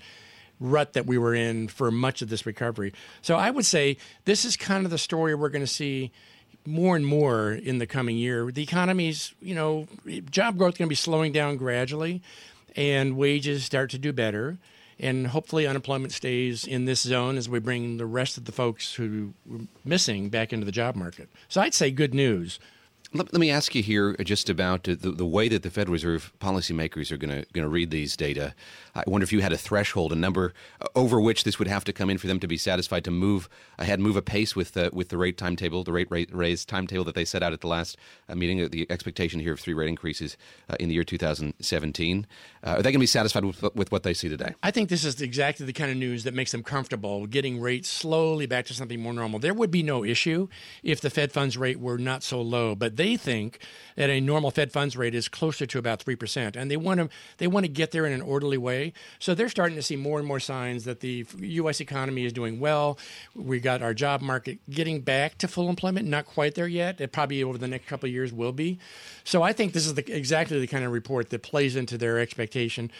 Speaker 6: rut that we were in for much of this recovery. So I would say this is kind of the story we're going to see more and more in the coming year. The economy's, you know, job growth going to be slowing down gradually, and wages start to do better. And hopefully, unemployment stays in this zone as we bring the rest of the folks who are missing back into the job market. So I'd say good news.
Speaker 1: Let, let me ask you here just about the, the way that the Federal Reserve policymakers are going to read these data. I wonder if you had a threshold, a number uh, over which this would have to come in for them to be satisfied to move ahead, move apace with the with the rate timetable, the rate, rate raise timetable that they set out at the last uh, meeting. Uh, the expectation here of three rate increases uh, in the year 2017. Uh, are they going to be satisfied with, with what they see today?
Speaker 6: I think this is exactly the kind of news that makes them comfortable getting rates slowly back to something more normal. There would be no issue if the Fed funds rate were not so low, but they think that a normal Fed funds rate is closer to about three percent, and they want to they want to get there in an orderly way. So they're starting to see more and more signs that the U.S. economy is doing well. We got our job market getting back to full employment, not quite there yet. It probably over the next couple of years will be. So I think this is the, exactly the kind of report that plays into their expectation.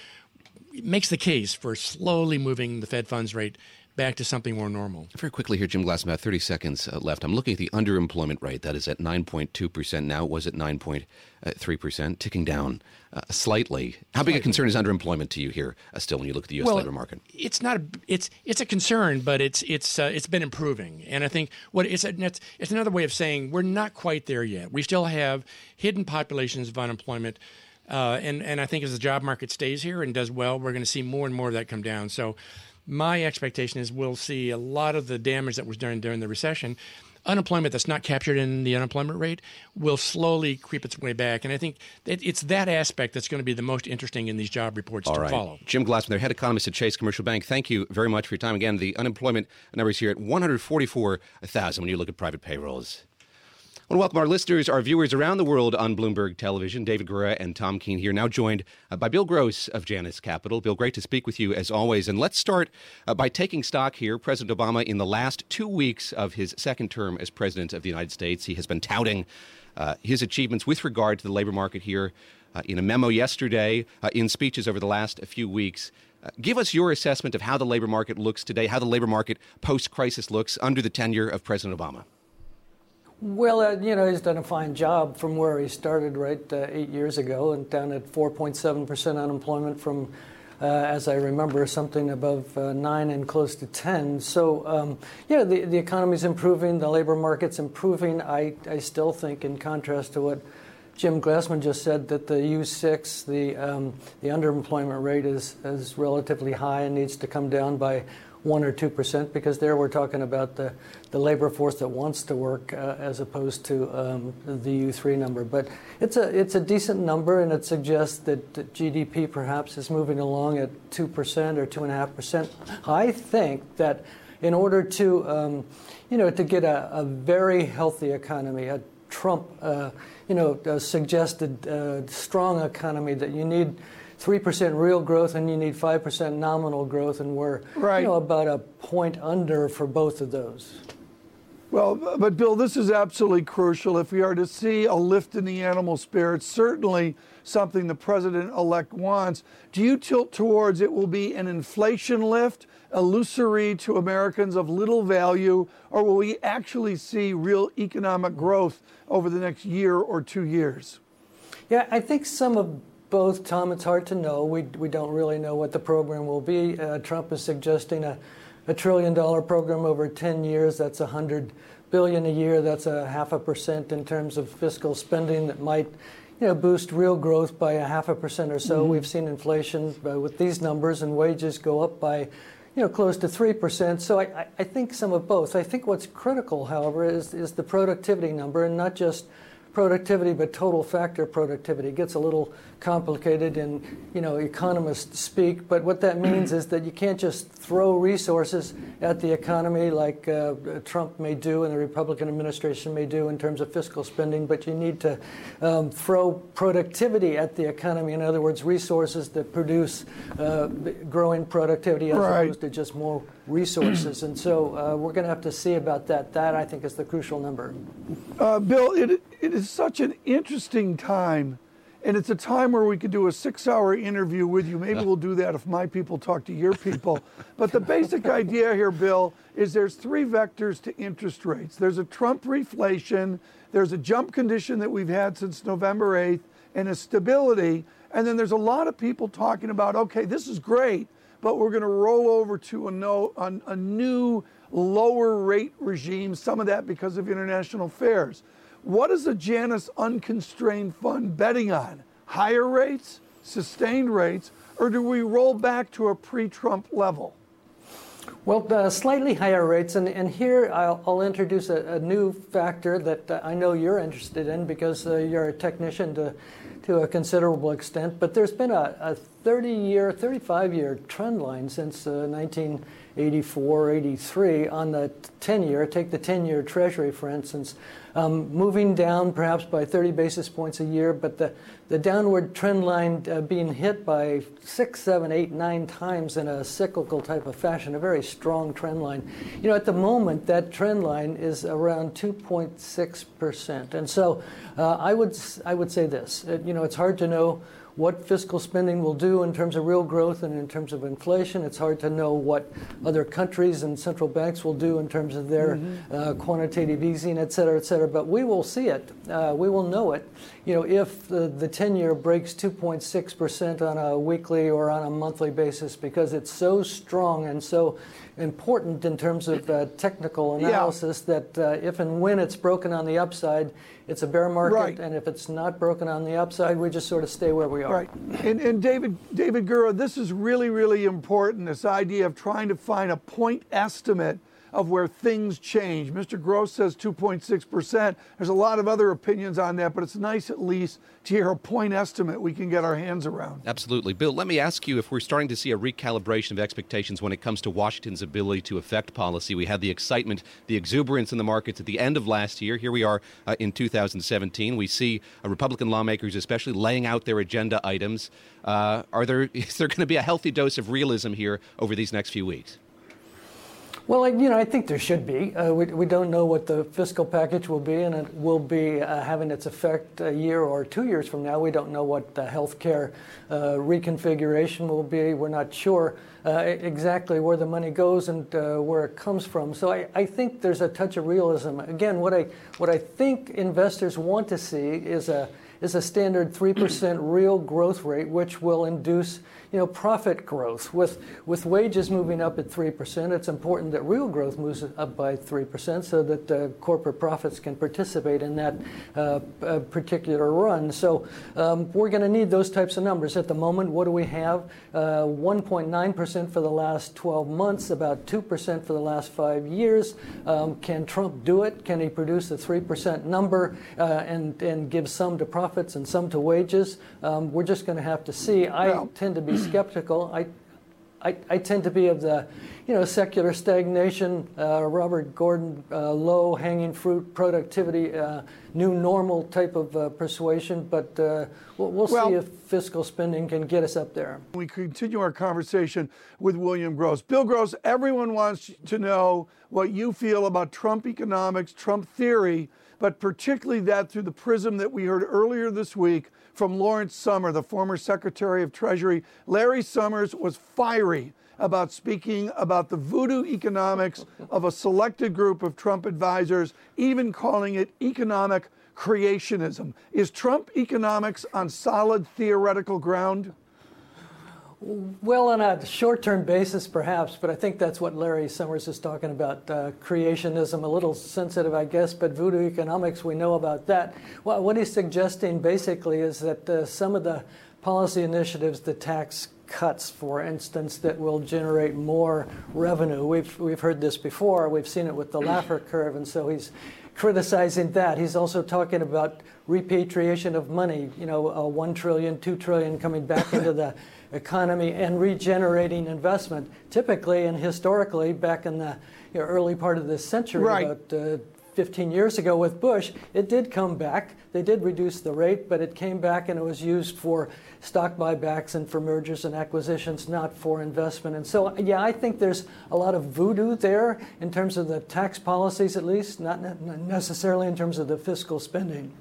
Speaker 6: Makes the case for slowly moving the Fed funds rate back to something more normal.
Speaker 1: Very quickly here, Jim Glass, about 30 seconds uh, left. I'm looking at the underemployment rate. That is at 9.2%. Now it was at 9.3%, ticking down uh, slightly. How big a concern is underemployment to you here uh, still when you look at the U.S.
Speaker 6: well,
Speaker 1: labor market?
Speaker 6: It's not. A, it's it's a concern, but it's it's uh, it's been improving, and I think what it's, it's it's another way of saying we're not quite there yet. We still have hidden populations of unemployment Uh, and, and I think as the job market stays here and does well, we're going to see more and more of that come down. So my expectation is we'll see a lot of the damage that was done during the recession unemployment that's not captured in the unemployment rate will slowly creep its way back. And I think that it's that aspect that's going to be the most interesting in these job reports
Speaker 1: All
Speaker 6: to
Speaker 1: right.
Speaker 6: follow.
Speaker 1: Jim Glassman, their head economist at Chase Commercial Bank, thank you very much for your time. Again, the unemployment numbers here at 144,000 when you look at private payrolls. I want to welcome our listeners, our viewers around the world on Bloomberg Television. David Gura and Tom Keene here, now joined uh, by Bill Gross of Janus Capital. Bill, great to speak with you as always. And let's start uh, by taking stock here. President Obama, in the last two weeks of his second term as President of the United States, he has been touting uh, his achievements with regard to the labor market here uh, in a memo yesterday, uh, in speeches over the last few weeks. Uh, give us your assessment of how the labor market looks today, how the labor market post crisis looks under the tenure of President Obama.
Speaker 7: Well, uh, you know, he's done a fine job from where he started, right, uh, eight years ago, and down at 4.7% unemployment from, uh, as I remember, something above uh, 9 and close to 10. So, um, yeah, the, the economy's improving, the labor market's improving. I, I still think, in contrast to what Jim Glassman just said, that the U6, the, um, the underemployment rate, is, is relatively high and needs to come down by one or two percent because there we're talking about the, the labor force that wants to work uh, as opposed to um, the U3 number. But it's a it's a decent number and it suggests that, GDP perhaps is moving along at two percent or two and a half percent. I think that in order to um, you know to get a, a very healthy economy, a Trump uh, you know uh, suggested strong economy that you need three percent real growth and you need five percent nominal growth, and we're
Speaker 2: Right.
Speaker 7: you know about a point under for both of those.
Speaker 2: Well, but Bill, this is absolutely crucial. If we are to see a lift in the animal spirits, certainly something the president elect wants. Do you tilt towards it will be an inflation lift, illusory to Americans of little value, or will we actually see real economic growth over the next year or two years?
Speaker 7: Yeah, I think some of both, Tom. It's hard to know. We, we don't really know what the program will be. Uh, Trump is suggesting a, a trillion dollar program over 10 years. That's a 100 billion a year. That's a half a percent in terms of fiscal spending that might you know, boost real growth by a half a percent or so. We've seen inflation uh, with these numbers and wages go up by you know, close to 3%. So I, I- I think some of both. I think what's critical, however, is, is the productivity number and not just productivity, but total factor productivity. It gets a little complicated in, you know, economists speak, but what that means is that you can't just throw resources at the economy like uh, Trump may do and the Republican administration may do in terms of fiscal spending, but you need to um, throw productivity at the economy. In other words, resources that produce uh, growing productivity as
Speaker 2: Right.
Speaker 7: opposed to just more resources. and so uh, we're going to have to see about that. That, I think, is the crucial number.
Speaker 2: Uh, Bill, it, it is such an interesting time, and it's a time where we could do a six hour interview with you. Maybe we'll do that if my people talk to your people. But the basic idea here, Bill, is there's three vectors to interest rates there's a Trump reflation, there's a jump condition that we've had since November 8th, and a stability. And then there's a lot of people talking about, okay, this is great, but we're going to roll over to a, no, a, a new lower rate regime, some of that because of international affairs. What is the Janus Unconstrained Fund betting on? Higher rates, sustained rates, or do we roll back to a pre Trump level?
Speaker 7: Well, uh, slightly higher rates, and, and here I'll, I'll introduce a, a new factor that uh, I know you're interested in because uh, you're a technician to, to a considerable extent. But there's been a, a 30 year, 35 year trend line since uh, 1984, 83 on the 10 year. Take the 10 year Treasury, for instance, um, moving down perhaps by 30 basis points a year, but the, the downward trend line uh, being hit by six, seven, eight, nine times in a cyclical type of fashion, a very strong trend line. You know, at the moment, that trend line is around 2.6%. And so uh, I, would, I would say this you know, it's hard to know what fiscal spending will do in terms of real growth and in terms of inflation. It's hard to know what other countries and central banks will do in terms of their mm-hmm. uh, quantitative easing, et cetera, et cetera. But we will see it. Uh, we will know it. You know, if the, the 10 year breaks 2.6% on a weekly or on a monthly basis because it's so strong and so important in terms of uh, technical analysis yeah. that uh, if and when it's broken on the upside, it's a bear market, right. and if it's not broken on the upside, we just sort of stay where we are.
Speaker 2: Right. And, and David, David Gura, this is really, really important. This idea of trying to find a point estimate of where things change. Mr. Gross says 2.6%. There's a lot of other opinions on that, but it's nice at least to hear a point estimate we can get our hands around.
Speaker 1: Absolutely. Bill, let me ask you if we're starting to see a recalibration of expectations when it comes to Washington's ability to affect policy. We had the excitement, the exuberance in the markets at the end of last year. Here we are uh, in 2017. We see uh, Republican lawmakers, especially, laying out their agenda items. Uh, are there *laughs* is there going to be a healthy dose of realism here over these next few weeks?
Speaker 7: Well, you know, I think there should be. Uh, we, we don't know what the fiscal package will be, and it will be uh, having its effect a year or two years from now. We don't know what the health care uh, reconfiguration will be. We're not sure uh, exactly where the money goes and uh, where it comes from. So I, I think there's a touch of realism. Again, what I what I think investors want to see is a is a standard 3% real growth rate, which will induce you know, profit growth. With, with wages moving up at 3%, it's important that real growth moves up by 3% so that uh, corporate profits can participate in that uh, uh, particular run. So um, we're going to need those types of numbers. At the moment, what do we have? 1.9% uh, for the last 12 months, about 2% for the last five years. Um, can Trump do it? Can he produce a 3% number uh, and, and give some to profits and some to wages? Um, we're just going to have to see. I tend to be skeptical. I, I, I, tend to be of the, you know, secular stagnation, uh, Robert Gordon, uh, low hanging fruit productivity, uh, new normal type of uh, persuasion. But uh, we'll, we'll, well, see if fiscal spending can get us up there.
Speaker 2: We continue our conversation with William Gross. Bill Gross, everyone wants to know what you feel about Trump economics, Trump theory, but particularly that through the prism that we heard earlier this week from Lawrence Summer, the former Secretary of Treasury. Larry Summers was fiery about speaking about the voodoo economics of a selected group of Trump advisors, even calling it economic creationism. Is Trump economics on solid theoretical ground?
Speaker 7: Well, on a short term basis, perhaps, but I think that's what Larry Summers is talking about uh, creationism, a little sensitive, I guess, but voodoo economics, we know about that. Well, what he's suggesting basically is that uh, some of the policy initiatives, the tax cuts, for instance, that will generate more revenue. We've, we've heard this before, we've seen it with the Laffer *clears throat* curve, and so he's criticizing that. He's also talking about repatriation of money, you know, uh, 1 trillion, 2 trillion coming back into the *laughs* economy and regenerating investment. Typically and historically, back in the you know, early part of this century, right. about uh, 15 years ago with Bush, it did come back. They did reduce the rate, but it came back and it was used for stock buybacks and for mergers and acquisitions, not for investment. And so, yeah, I think there's a lot of voodoo there in terms of the tax policies, at least, not necessarily in terms of the fiscal spending.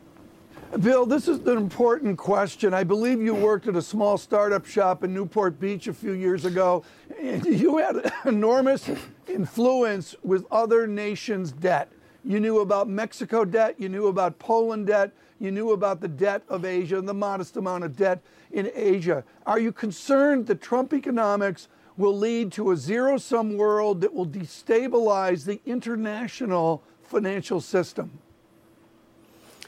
Speaker 2: Bill, this is an important question. I believe you worked at a small startup shop in Newport Beach a few years ago. You had *laughs* enormous influence with other nations' debt. You knew about Mexico debt, you knew about Poland debt, you knew about the debt of Asia and the modest amount of debt in Asia. Are you concerned that Trump economics will lead to a zero sum world that will destabilize the international financial system?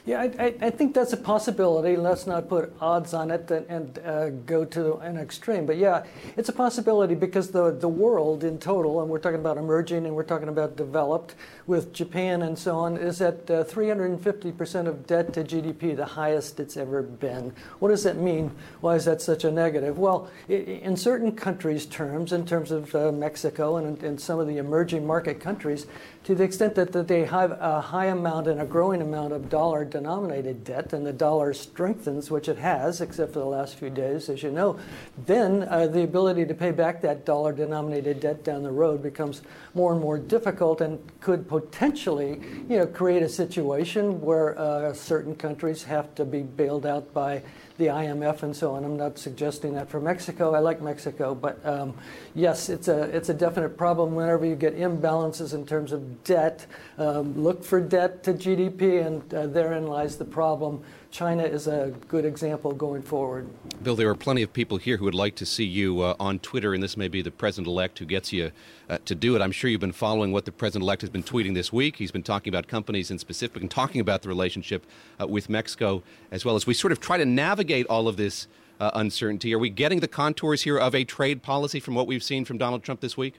Speaker 7: Yeah, I, I, think that's a possibility. Let's not put odds on it and, and uh, go to an extreme. But yeah, it's a possibility because the, the world in total, and we're talking about emerging and we're talking about developed with Japan and so on, is at uh, 350% of debt to GDP, the highest it's ever been. What does that mean? Why is that such a negative? Well, in certain countries' terms, in terms of uh, Mexico and, and some of the emerging market countries, to the extent that, that they have a high amount and a growing amount of dollar denominated debt and the dollar strengthens, which it has, except for the last few days, as you know, then uh, the ability to pay back that dollar denominated debt down the road becomes more and more difficult and could potentially you know, create a situation where uh, certain countries have to be bailed out by the IMF and so on. I'm not suggesting that for Mexico. I like Mexico, but um, yes, it's a it's a definite problem whenever you get imbalances in terms of debt. Um, look for debt to GDP, and uh, therein lies the problem. China is a good example going forward.
Speaker 1: Bill, there are plenty of people here who would like to see you uh, on Twitter, and this may be the president elect who gets you uh, to do it. I'm sure you've been following what the president elect has been tweeting this week. He's been talking about companies in specific and talking about the relationship uh, with Mexico as well as we sort of try to navigate all of this uh, uncertainty. Are we getting the contours here of a trade policy from what we've seen from Donald Trump this week?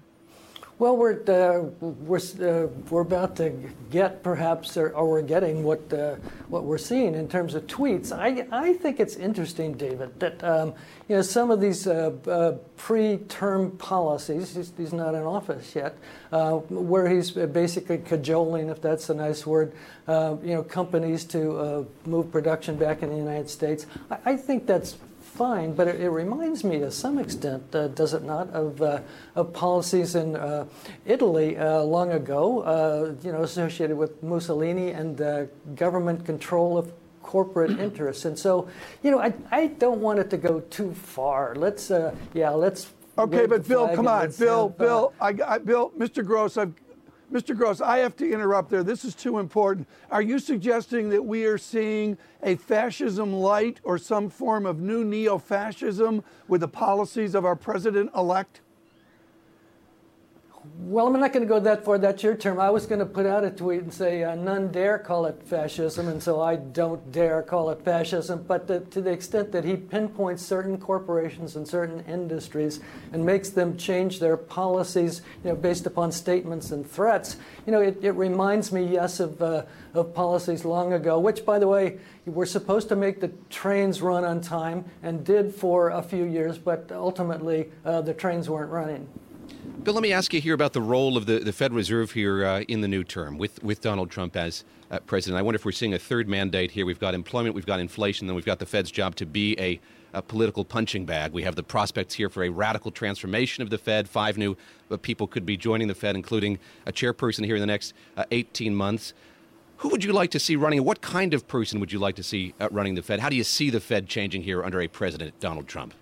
Speaker 7: Well, we're uh, we're uh, we're about to get perhaps, or, or we're getting what uh, what we're seeing in terms of tweets. I I think it's interesting, David, that um, you know some of these uh, uh, pre-term policies. He's, he's, not in office yet, uh, where he's basically cajoling, if that's a nice word, you know, companies to move production back in the United States. I, I think that's fine, but it, it, reminds me to some extent, uh, does it not, of, uh, of policies in uh, Italy uh, long ago, uh, you know, associated with Mussolini and government control of corporate *clears throat* interests. And so, you know, I, I don't want it to go too far. Let's, yeah, let's.
Speaker 2: Okay, but Bill, come on, Bill, have, Bill, I, I, Bill, Mr. Gross, I've Mr. Gross, I have to interrupt there. This is too important. Are you suggesting that we are seeing a fascism light or some form of new neo fascism with the policies of our president elect?
Speaker 7: Well, I'm not going to go that far. That's your term. I was going to put out a tweet and say, uh, none dare call it fascism, and so I don't dare call it fascism. But the, to the extent that he pinpoints certain corporations and certain industries and makes them change their policies you know, based upon statements and threats, you know, it, it reminds me, yes, of, uh, of policies long ago, which, by the way, were supposed to make the trains run on time and did for a few years, but ultimately uh, the trains weren't running.
Speaker 1: Bill, let me ask you here about the role of the, the Federal Reserve here uh, in the new term with, with Donald Trump as uh, president. I wonder if we're seeing a third mandate here. We've got employment, we've got inflation, then we've got the Fed's job to be a, a political punching bag. We have the prospects here for a radical transformation of the Fed. Five new uh, people could be joining the Fed, including a chairperson here in the next uh, 18 months. Who would you like to see running? What kind of person would you like to see uh, running the Fed? How do you see the Fed changing here under a president, Donald Trump?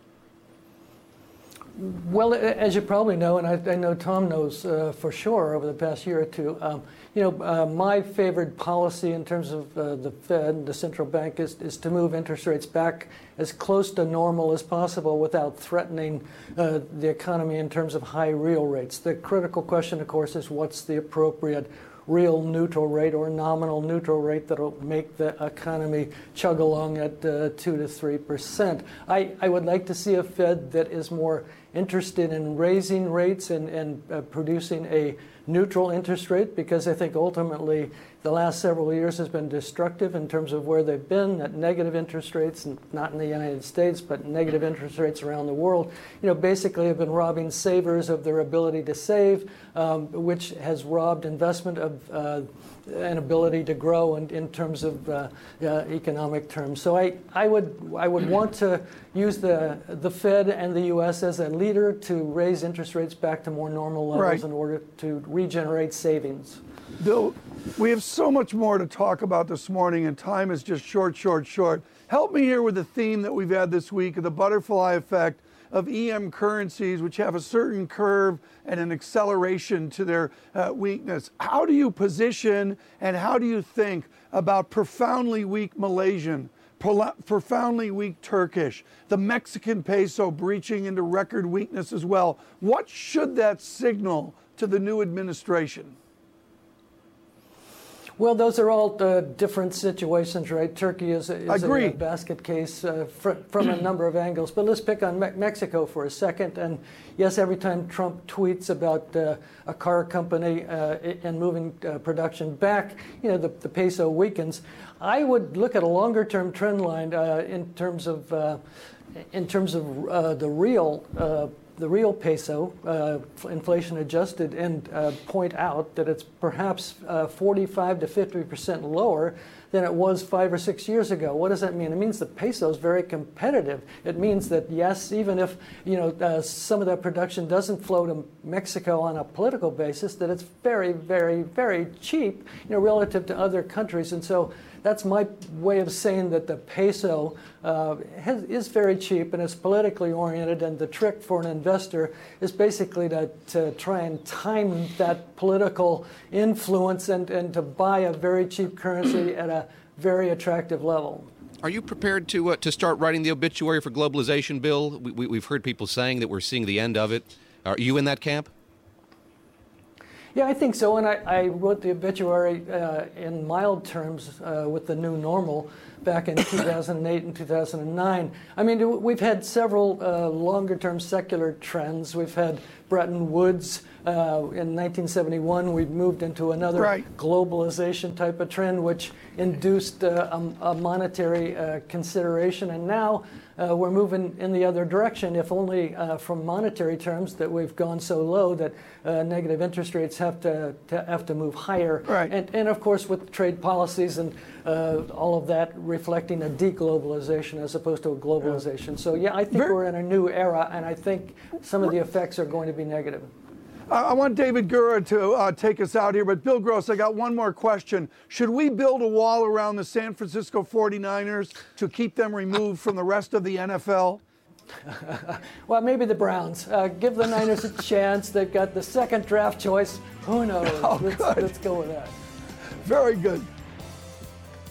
Speaker 7: Well, as you probably know, and I, I know Tom knows uh, for sure over the past year or two, um, you know, uh, my favorite policy in terms of uh, the Fed, the central bank, is, is to move interest rates back as close to normal as possible without threatening uh, the economy in terms of high real rates. The critical question, of course, is what's the appropriate real neutral rate or nominal neutral rate that'll make the economy chug along at uh, 2 to 3 percent. I, I would like to see a Fed that is more interested in raising rates and, and uh, producing a neutral interest rate because I think ultimately the last several years has been destructive in terms of where they've been at negative interest rates, not in the United States, but negative interest rates around the world. You know, basically have been robbing savers of their ability to save, um, which has robbed investment of uh, an ability to grow in, in terms of uh, uh, economic terms. So I, I would I would want to use the the Fed and the U.S. as a leader to raise interest rates back to more normal levels right. in order to regenerate savings.
Speaker 2: Bill, we have so much more to talk about this morning, and time is just short, short, short. Help me here with the theme that we've had this week of the butterfly effect of EM currencies, which have a certain curve and an acceleration to their uh, weakness. How do you position and how do you think about profoundly weak Malaysian, profoundly weak Turkish, the Mexican peso breaching into record weakness as well? What should that signal to the new administration?
Speaker 7: Well, those are all uh, different situations, right? Turkey is, a, is a, basket case uh, fr- from a number of angles. But let's pick on Me- Mexico for a second. And yes, every time Trump tweets about uh, a car company uh, and moving uh, production back, you know, the, the, peso weakens. I would look at a longer term trend line uh, in terms of in terms of the real the real peso, uh, inflation adjusted, and uh, point out that it's perhaps uh, 45 to 50 percent lower than it was five or six years ago. What does that mean? It means the peso is very competitive. It means that yes, even if you know uh, some of that production doesn't flow to Mexico on a political basis, that it's very, very, very cheap, you know, relative to other countries. And so that's my way of saying that the peso uh, has, is very cheap and is politically oriented. And the trick for an investor is basically to, to try and time that political influence and, and to buy a very cheap currency at a very attractive level.
Speaker 1: Are you prepared to uh, to start writing the obituary for globalization, Bill? We, we, have heard people saying that we're seeing the end of it. Are you in that camp?
Speaker 7: Yeah, I think so. And I, I wrote the obituary uh, in mild terms uh, with the new normal back in *coughs* 2008 and 2009. I mean, we've had several uh, longer term secular trends. We've had Bretton Woods. Uh, in 1971, we moved into another right. globalization type of trend, which induced uh, a, a, monetary uh, consideration. And now uh, we're moving in the other direction, if only uh, from monetary terms that we've gone so low that uh, negative interest rates have to, to, have to move higher.
Speaker 2: Right.
Speaker 7: And, and of course, with trade policies and uh, all of that reflecting a deglobalization as opposed to a globalization. Yeah. So, yeah, I think Very, we're in a new era, and I think some of the effects are going to be negative.
Speaker 2: I want David Gura to uh, take us out here, but Bill Gross, I got one more question. Should we build a wall around the San Francisco 49ers to keep them removed from the rest of the NFL? *laughs*
Speaker 7: well, maybe the Browns. Uh, give the Niners a chance. They've got the second draft choice. Who knows? *laughs*
Speaker 2: Oh,
Speaker 7: let's, let's go with that.
Speaker 2: Very good.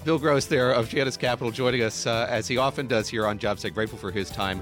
Speaker 1: Bill Gross there of Janus Capital joining us uh, as he often does here on JobSec. Grateful for his time.